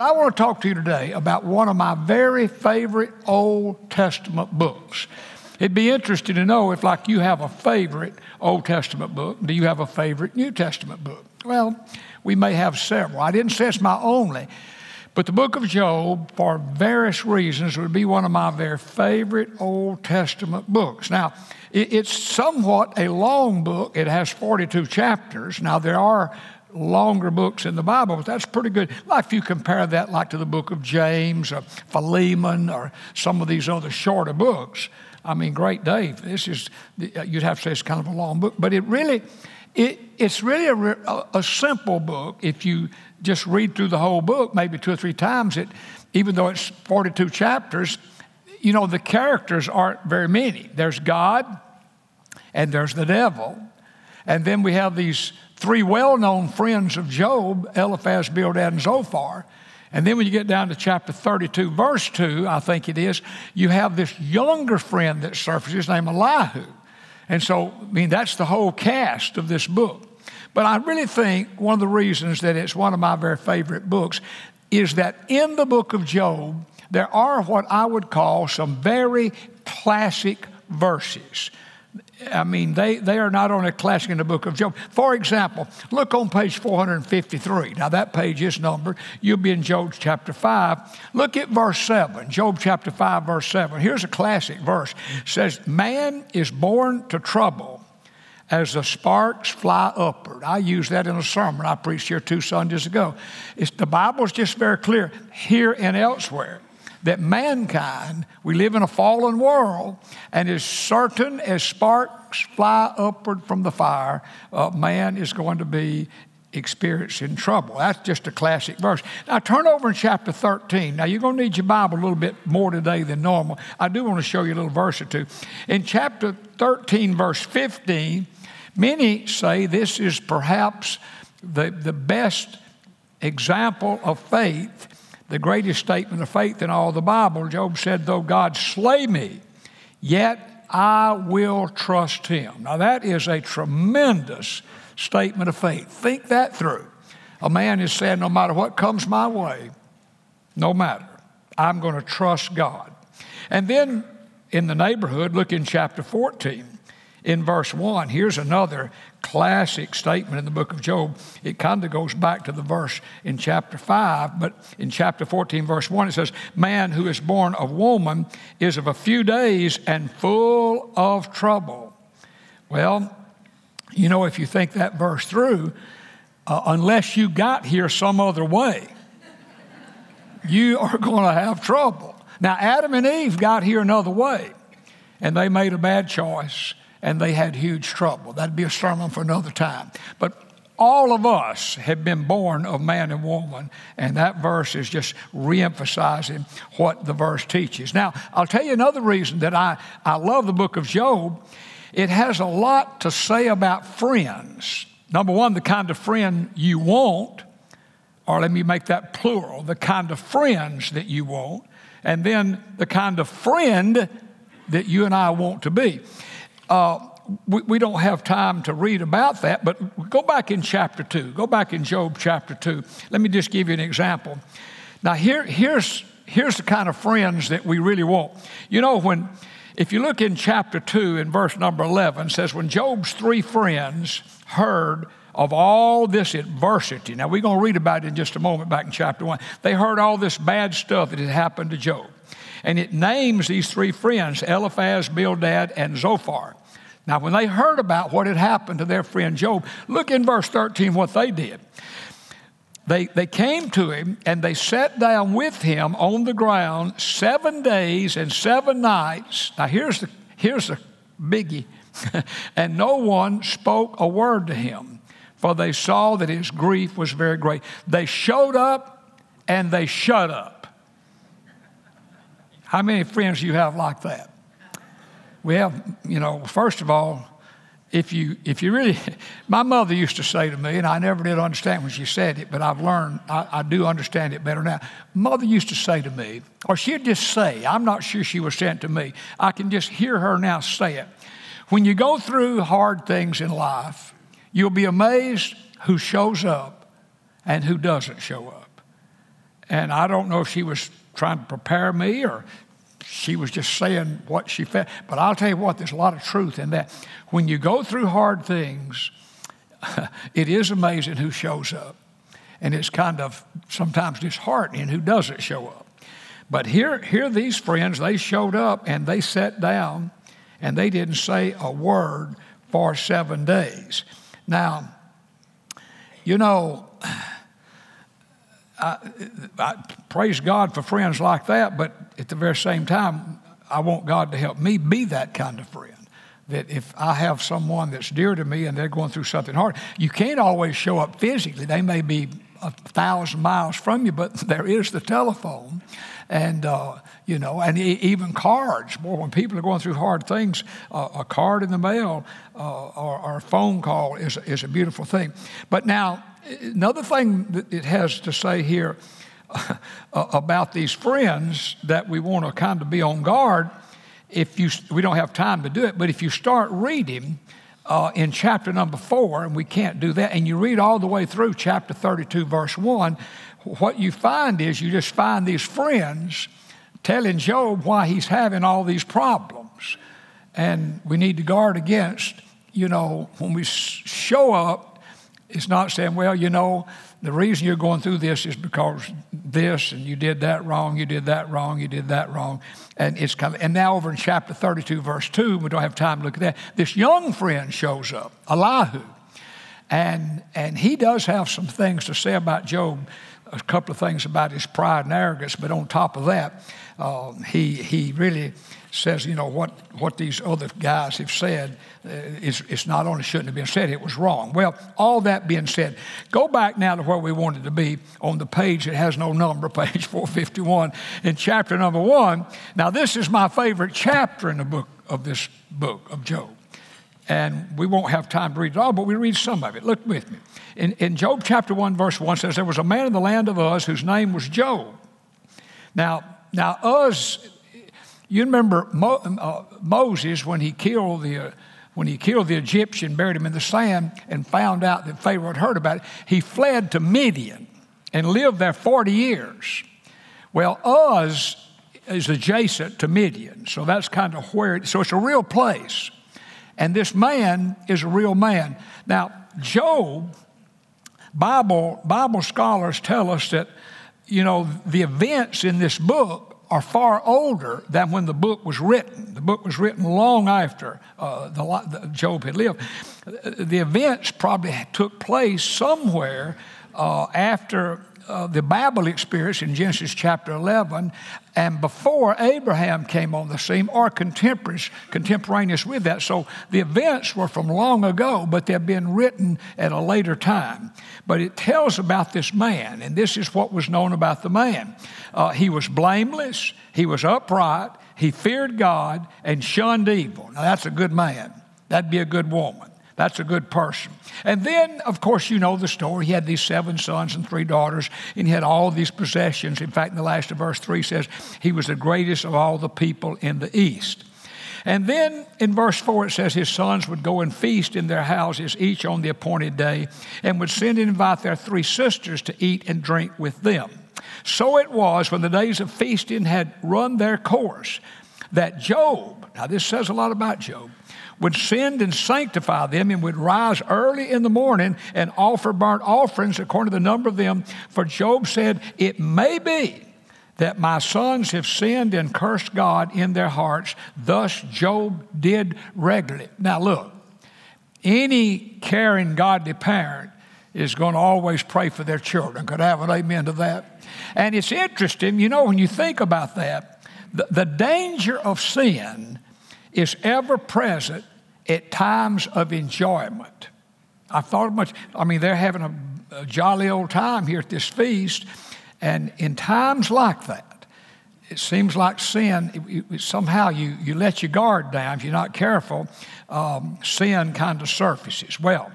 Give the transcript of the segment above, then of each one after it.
I want to talk to you today about one of my very favorite Old Testament books. It'd be interesting to know if, like, you have a favorite Old Testament book. Do you have a favorite New Testament book? Well, we may have several. I didn't say it's my only, but the book of Job, for various reasons, would be one of my very favorite Old Testament books. Now, it's somewhat a long book. It has 42 chapters. Now, there are longer books in the Bible, but that's pretty good. Like if you compare that like to the book of James or Philemon or some of these other shorter books. I mean, great Dave, this is, uh, you'd have to say it's kind of a long book, but it really, it, it's really a, a, simple book if you just read through the whole book, maybe two or three times. It, even though it's 42 chapters, you know, the characters aren't very many. There's God and there's the devil. And then we have these three well known friends of Job Eliphaz, Bildad, and Zophar. And then when you get down to chapter 32, verse 2, I think it is, you have this younger friend that surfaces named Elihu. And so, I mean, that's the whole cast of this book. But I really think one of the reasons that it's one of my very favorite books is that in the book of Job, there are what I would call some very classic verses. I mean, they, they are not only classic in the book of Job. For example, look on page 453. Now, that page is numbered. You'll be in Job chapter 5. Look at verse 7. Job chapter 5, verse 7. Here's a classic verse. It says, Man is born to trouble as the sparks fly upward. I used that in a sermon I preached here two Sundays ago. It's, the Bible's just very clear here and elsewhere that mankind, we live in a fallen world, and as certain as sparks fly upward from the fire, uh, man is going to be experiencing trouble. That's just a classic verse. Now turn over in chapter 13. Now you're going to need your Bible a little bit more today than normal. I do want to show you a little verse or two. In chapter 13, verse 15, many say this is perhaps the, the best example of faith the greatest statement of faith in all the Bible. Job said, Though God slay me, yet I will trust him. Now, that is a tremendous statement of faith. Think that through. A man is saying, No matter what comes my way, no matter, I'm going to trust God. And then in the neighborhood, look in chapter 14 in verse 1. Here's another classic statement in the book of Job. It kind of goes back to the verse in chapter 5, but in chapter 14, verse 1, it says, Man who is born of woman is of a few days and full of trouble. Well, you know, if you think that verse through, uh, unless you got here some other way, you are going to have trouble. Now, Adam and Eve got here another way, and they made a bad choice and they had huge trouble. That'd be a sermon for another time. But all of us have been born of man and woman, and that verse is just reemphasizing what the verse teaches. Now, I'll tell you another reason that I, I love the book of Job. It has a lot to say about friends. Number one, the kind of friend you want, or let me make that plural, the kind of friends that you want, and then the kind of friend that you and I want to be. Uh, we, we, don't have time to read about that, but go back in chapter 2. Go back in Job chapter 2. Let me just give you an example. Now, here, here's, here's the kind of friends that we really want. You know, when, if you look in chapter 2 in verse number 11, says, When Job's three friends heard of all this adversity, now we're going to read about it in just a moment back in chapter 1. They heard all this bad stuff that had happened to Job. And it names these three friends Eliphaz, Bildad, and Zophar. Now, when they heard about what had happened to their friend Job, look in verse 13 what they did. They, they came to him and they sat down with him on the ground seven days and seven nights. Now, here's the, here's the biggie. and no one spoke a word to him, for they saw that his grief was very great. They showed up and they shut up. How many friends do you have like that? we have, you know, first of all, if you if you really my mother used to say to me and i never did understand when she said it but i've learned I, I, do understand it better now. Mother used to say to me or she'd just say i'm not sure she was saying to me i can just hear her now say it. When you go through hard things in life you'll be amazed who shows up and who doesn't show up. And I don't know if she was trying to prepare me or she was just saying what she felt. But I'll tell you what, there's a lot of truth in that. When you go through hard things, it is amazing who shows up. And it's kind of sometimes disheartening who doesn't show up. But here, here these friends, they showed up and they sat down and they didn't say a word for seven days. Now, you know, I, I, praise God for friends like that, but at the very same time, I want God to help me be that kind of friend. That if I have someone that's dear to me and they're going through something hard, you can't always show up physically. They may be a thousand miles from you, but there is the telephone. And, uh, you know, and even cards. Boy, when people are going through hard things, uh, a card in the mail uh, or, or, a phone call is, is a beautiful thing. But now, another thing that it has to say here about these friends that we want to kind of be on guard if you we don't have time to do it but if you start reading uh, in chapter number four and we can't do that and you read all the way through chapter 32 verse 1 what you find is you just find these friends telling job why he's having all these problems and we need to guard against you know when we show up it's not saying, well, you know, the reason you're going through this is because this and you did that wrong, you did that wrong, you did that wrong. And it's kind of, and now over in chapter 32, verse 2, we don't have time to look at that. This young friend shows up, Elihu. And, and he does have some things to say about Job, a couple of things about his pride and arrogance, but on top of that, uh, he, he really says, you know, what, what these other guys have said uh, is, it's not only shouldn't have been said, it was wrong. Well, all that being said, go back now to where we wanted to be on the page that has no number, page 451, in chapter number one. Now, this is my favorite chapter in the book of this book of Job. And we won't have time to read it all, but we read some of it. Look with me. In, in Job chapter 1, verse 1 says, There was a man in the land of Uz whose name was Job. Now, now Uz you remember Mo, uh, Moses when he killed the uh, when he killed the Egyptian, buried him in the sand, and found out that Pharaoh had heard about it. He fled to Midian and lived there 40 years. Well, Uz is adjacent to Midian, so that's kind of where. It, so it's a real place, and this man is a real man. Now, Job. Bible Bible scholars tell us that you know the events in this book are far older than when the book was written. The book was written long after uh, the, the, Job had lived. The events probably took place somewhere uh, after uh, the Babel experience in Genesis chapter 11 and before Abraham came on the scene or contemporaneous, contemporaneous with that. So the events were from long ago, but they've been written at a later time. But it tells about this man, and this is what was known about the man. Uh, he was blameless, he was upright, he feared God, and shunned evil. Now that's a good man. That'd be a good woman. That's a good person. And then, of course, you know the story. He had these seven sons and three daughters, and he had all these possessions. In fact, in the last of verse 3 says, he was the greatest of all the people in the East. And then in verse 4, it says his sons would go and feast in their houses, each on the appointed day, and would send and invite their three sisters to eat and drink with them. So it was when the days of feasting had run their course that Job, now this says a lot about Job, would send and sanctify them and would rise early in the morning and offer burnt offerings according to the number of them. For Job said, It may be that my sons have sinned and cursed God in their hearts. Thus Job did regularly. Now, look, any caring, godly parent is going to always pray for their children. Could I have an amen to that? And it's interesting, you know, when you think about that, the, the danger of sin is ever present at times of enjoyment. I thought much, I mean, they're having a, a jolly old time here at this feast, and in times like that, it seems like sin, somehow you, you let your guard down. If you're not careful, um, sin kind of surfaces. Well,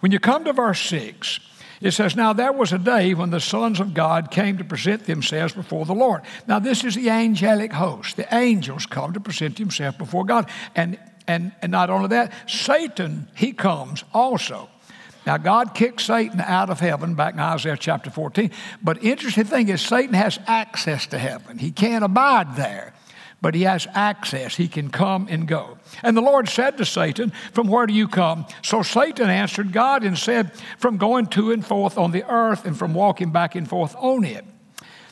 when you come to verse 6, it says, Now there was a day when the sons of God came to present themselves before the Lord. Now, this is the angelic host. The angels come to present themselves before God. And and, and not only that, Satan, he comes also. Now, God kicked Satan out of heaven back in Isaiah chapter 14. But interesting thing is, Satan has access to heaven. He can't abide there, but he has access. He can come and go. And the Lord said to Satan, From where do you come? So Satan answered God and said, From going to and forth on the earth and from walking back and forth on it.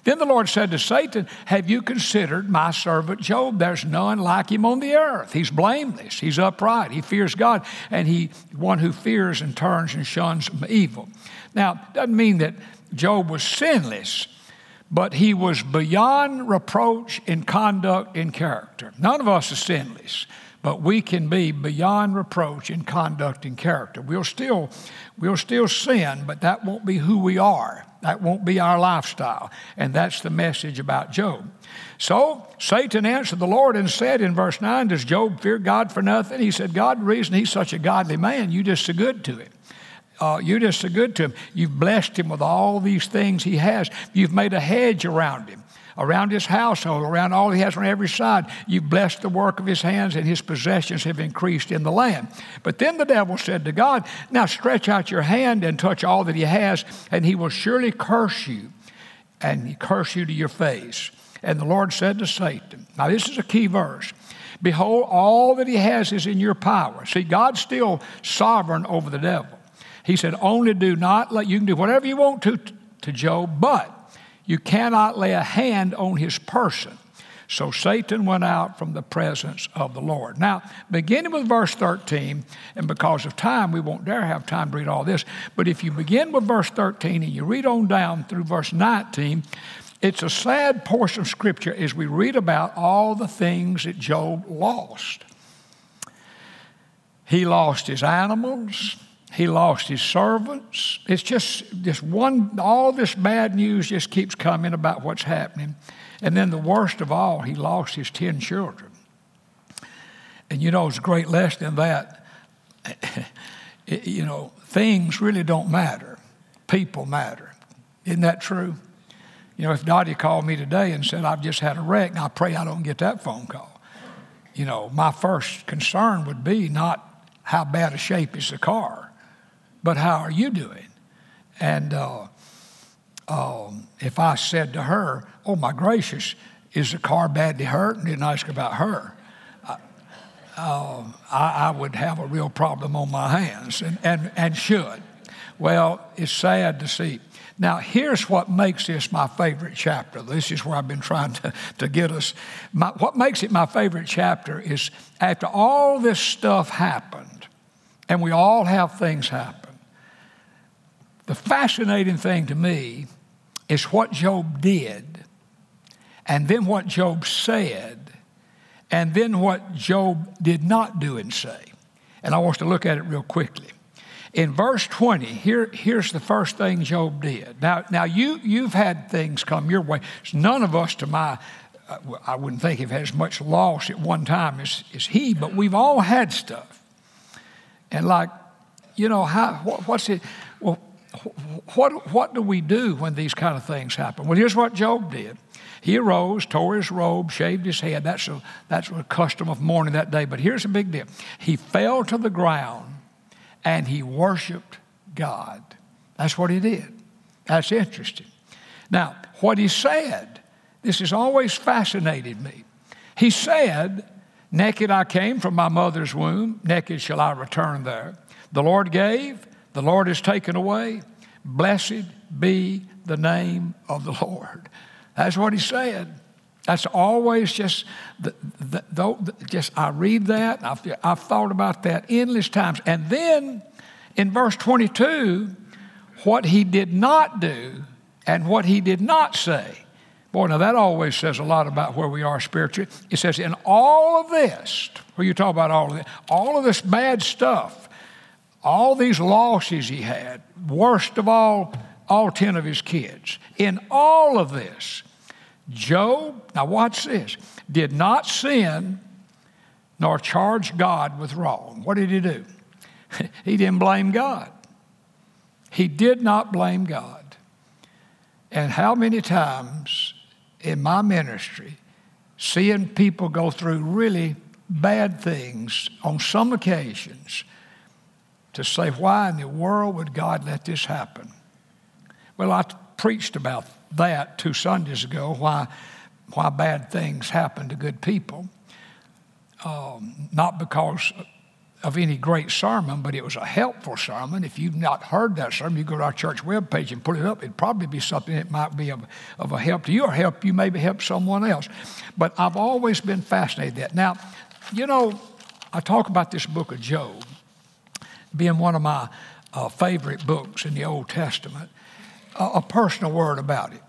Then the Lord said to Satan, Have you considered my servant Job? There's none like him on the earth. He's blameless, he's upright, he fears God, and he one who fears and turns and shuns evil. Now, doesn't mean that Job was sinless, but he was beyond reproach in conduct and character. None of us are sinless but we can be beyond reproach in conduct and character. We'll still, we'll still sin, but that won't be who we are. That won't be our lifestyle. And that's the message about Job. So Satan answered the Lord and said in verse 9, Does Job fear God for nothing? He said, God, the reason he's such a godly man, you just so good to him. Uh, you're just so good to him. You've blessed him with all these things he has. You've made a hedge around him around his household, around all he has on every side. You've blessed the work of his hands, and his possessions have increased in the land. But then the devil said to God, Now stretch out your hand and touch all that he has, and he will surely curse you, and curse you to your face. And the Lord said to Satan, Now this is a key verse. Behold, all that he has is in your power. See, God's still sovereign over the devil. He said, Only do not let, you can do whatever you want to to Job, but you cannot lay a hand on his person. So Satan went out from the presence of the Lord. Now, beginning with verse 13, and because of time, we won't dare have time to read all this, but if you begin with verse 13 and you read on down through verse 19, it's a sad portion of Scripture as we read about all the things that Job lost. He lost his animals, he lost his servants. It's just, just one, all this bad news just keeps coming about what's happening. And then the worst of all, he lost his 10 children. And you know, it's a great lesson in that. you know, things really don't matter, people matter. Isn't that true? You know, if Dottie called me today and said, I've just had a wreck, and I pray I don't get that phone call, you know, my first concern would be not how bad a shape is the car but how are you doing? And uh, um, if I said to her, Oh my gracious, is the car badly hurt? And didn't ask about her. Uh, I, I, would have a real problem on my hands and, and, and should. Well, it's sad to see. Now, here's what makes this my favorite chapter. This is where I've been trying to, to get us. My, what makes it my favorite chapter is after all this stuff happened, and we all have things happen, the fascinating thing to me is what Job did, and then what Job said, and then what Job did not do and say. And I want to look at it real quickly. In verse 20, here, here's the first thing Job did. Now, now you, you've had things come your way. None of us, to my, I wouldn't think have had as much loss at one time as, as he, but we've all had stuff. And like, you know, how, what, what's it? Well, what, what do we do when these kind of things happen? Well, here's what Job did. He arose, tore his robe, shaved his head. That's a, that's a custom of mourning that day. But here's a big deal. He fell to the ground and he worshiped God. That's what he did. That's interesting. Now, what he said, this has always fascinated me. He said, Naked I came from my mother's womb, naked shall I return there. The Lord gave, the Lord is taken away. Blessed be the name of the Lord. That's what he said. That's always just, the, the, the, just I read that, I've, I've thought about that endless times. And then in verse 22, what he did not do and what he did not say. Boy, now that always says a lot about where we are spiritually. It says, in all of this, where you talk about all of this, all of this bad stuff, all these losses he had, worst of all, all 10 of his kids. In all of this, Job, now watch this, did not sin nor charge God with wrong. What did he do? he didn't blame God. He did not blame God. And how many times in my ministry, seeing people go through really bad things on some occasions, to say, why in the world would God let this happen? Well, I preached about that two Sundays ago, why, why bad things happen to good people. Um, not because of any great sermon, but it was a helpful sermon. If you've not heard that sermon, you go to our church webpage and pull it up. It'd probably be something that might be of, of a help to you or help you, maybe help someone else. But I've always been fascinated that. Now, you know, I talk about this book of Job being one of my uh, favorite books in the Old Testament. A personal word about it.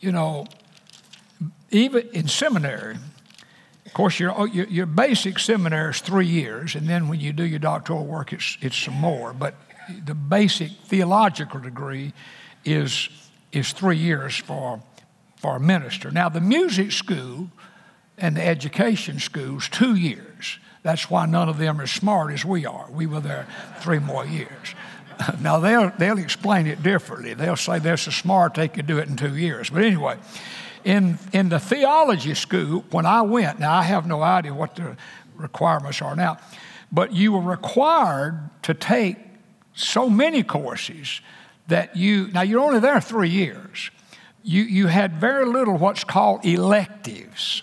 You know, even in seminary, of course, your, your, your, basic seminary is three years, and then when you do your doctoral work, it's, it's some more. But the basic theological degree is, is three years for, for a minister. Now, the music school and the education school's two years. That's why none of them are as smart as we are. We were there three more years. Now, they'll, they'll explain it differently. They'll say they're so smart they could do it in two years. But anyway, in, in the theology school, when I went, now I have no idea what the requirements are now, but you were required to take so many courses that you, now you're only there three years. You, you had very little what's called electives.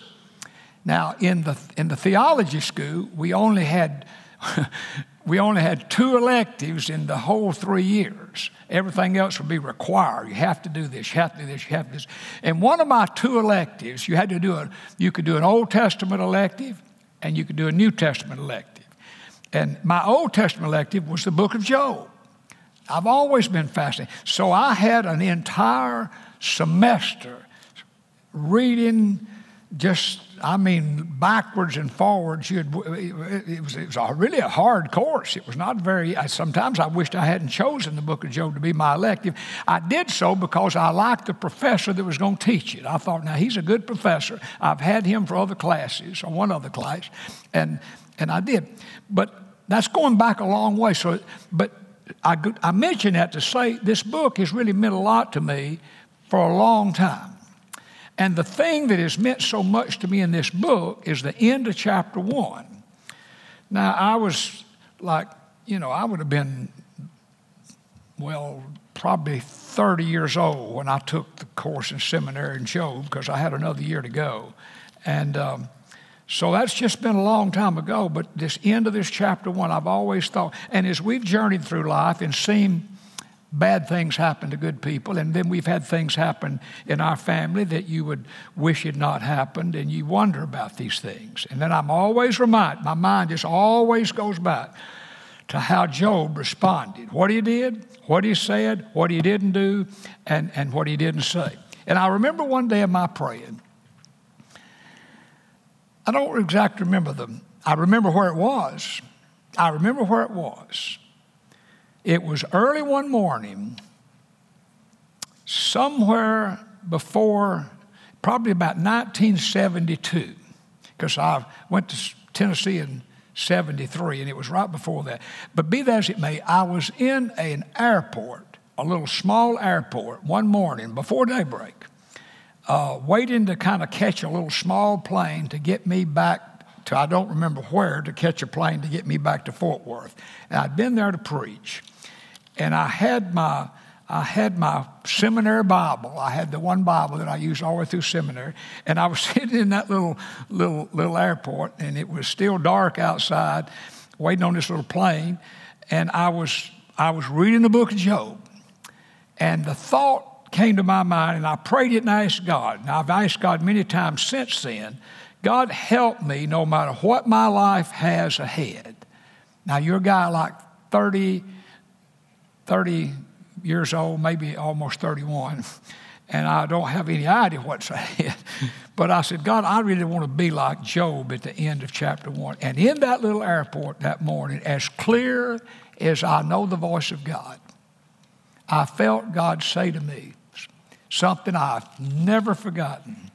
Now, in the, in the theology school, we only had we only had two electives in the whole three years. Everything else would be required. You have to do this, you have to do this, you have to do this. And one of my two electives, you had to do a, you could do an Old Testament elective and you could do a New Testament elective. And my Old Testament elective was the book of Job. I've always been fascinated. So I had an entire semester reading just I mean, backwards and forwards. You'd, it, was, it was a really a hard course. It was not very, I, sometimes I wished I hadn't chosen the book of Job to be my elective. I did so because I liked the professor that was going to teach it. I thought, now he's a good professor. I've had him for other classes, or one other class, and, and I did. But that's going back a long way. So, but I, I mention that to say this book has really meant a lot to me for a long time. And the thing that has meant so much to me in this book is the end of chapter one. Now, I was like, you know, I would have been, well, probably 30 years old when I took the course in seminary in Job because I had another year to go. And um, so that's just been a long time ago. But this end of this chapter one, I've always thought, and as we've journeyed through life and seen bad things happen to good people, and then we've had things happen in our family that you would wish had not happened, and you wonder about these things. And then I'm always reminded, my mind just always goes back to how Job responded what he did, what he said, what he didn't do, and, and what he didn't say. And I remember one day of my praying. I don't exactly remember them. I remember where it was. I remember where it was. It was early one morning, somewhere before, probably about 1972, because I went to Tennessee in 73, and it was right before that. But be that as it may, I was in an airport, a little small airport, one morning before daybreak, uh, waiting to kind of catch a little small plane to get me back to I don't remember where to catch a plane to get me back to Fort Worth. And I'd been there to preach and I had my I had my seminary Bible. I had the one Bible that I used all the way through seminary, and I was sitting in that little little little airport, and it was still dark outside, waiting on this little plane, and I was I was reading the book of Job, and the thought came to my mind, and I prayed it and I asked God. Now I've asked God many times since then. God help me no matter what my life has ahead. Now you're a guy like 30 30 years old, maybe almost 31, and I don't have any idea what's ahead. but I said, God, I really want to be like Job at the end of chapter one. And in that little airport that morning, as clear as I know the voice of God, I felt God say to me something I've never forgotten.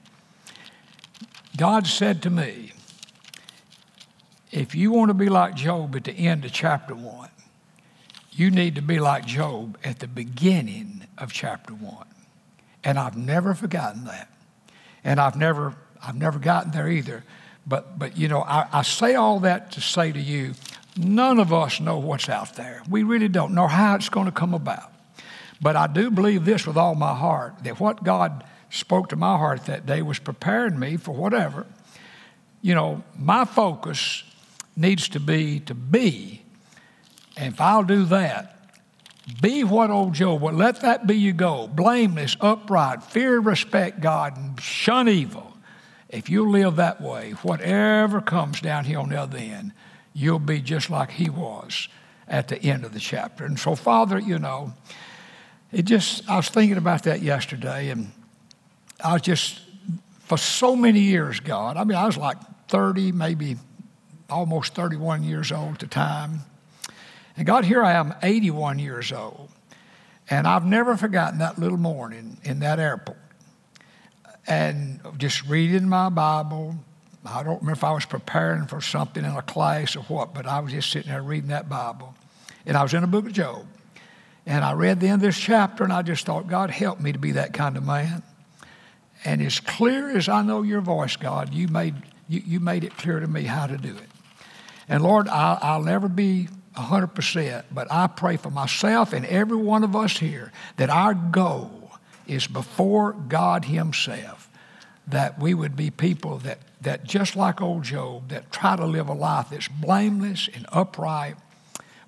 God said to me, if you want to be like Job at the end of chapter one, you need to be like Job at the beginning of chapter one. And I've never forgotten that. And I've never, I've never gotten there either. But, but you know, I, I say all that to say to you, None of us know what's out there. We really don't know how it's going to come about. But I do believe this with all my heart that what God spoke to my heart that day was preparing me for whatever. You know, my focus needs to be to be. And if I'll do that, be what old Job was. Let that be your goal. Blameless, upright, fear, respect God, and shun evil. If you live that way, whatever comes down here on the other end, you'll be just like he was at the end of the chapter. And so, Father, you know, it just, I was thinking about that yesterday, and I just, for so many years, God, I mean, I was like 30, maybe almost 31 years old at the time. And God, here I am, 81 years old. And I've never forgotten that little morning in that airport. And just reading my Bible. I don't remember if I was preparing for something in a class or what, but I was just sitting there reading that Bible. And I was in the book of Job. And I read the end of this chapter, and I just thought, God, help me to be that kind of man. And as clear as I know your voice, God, you made, you, you made it clear to me how to do it. And Lord, I'll, I'll never be 100%, but I pray for myself and every one of us here that our goal is before God Himself, that we would be people that, that just like old Job, that try to live a life that's blameless and upright,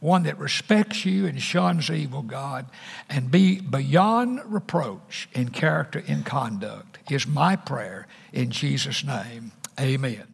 one that respects you and shuns evil, God, and be beyond reproach in character and conduct, is my prayer in Jesus' name. Amen.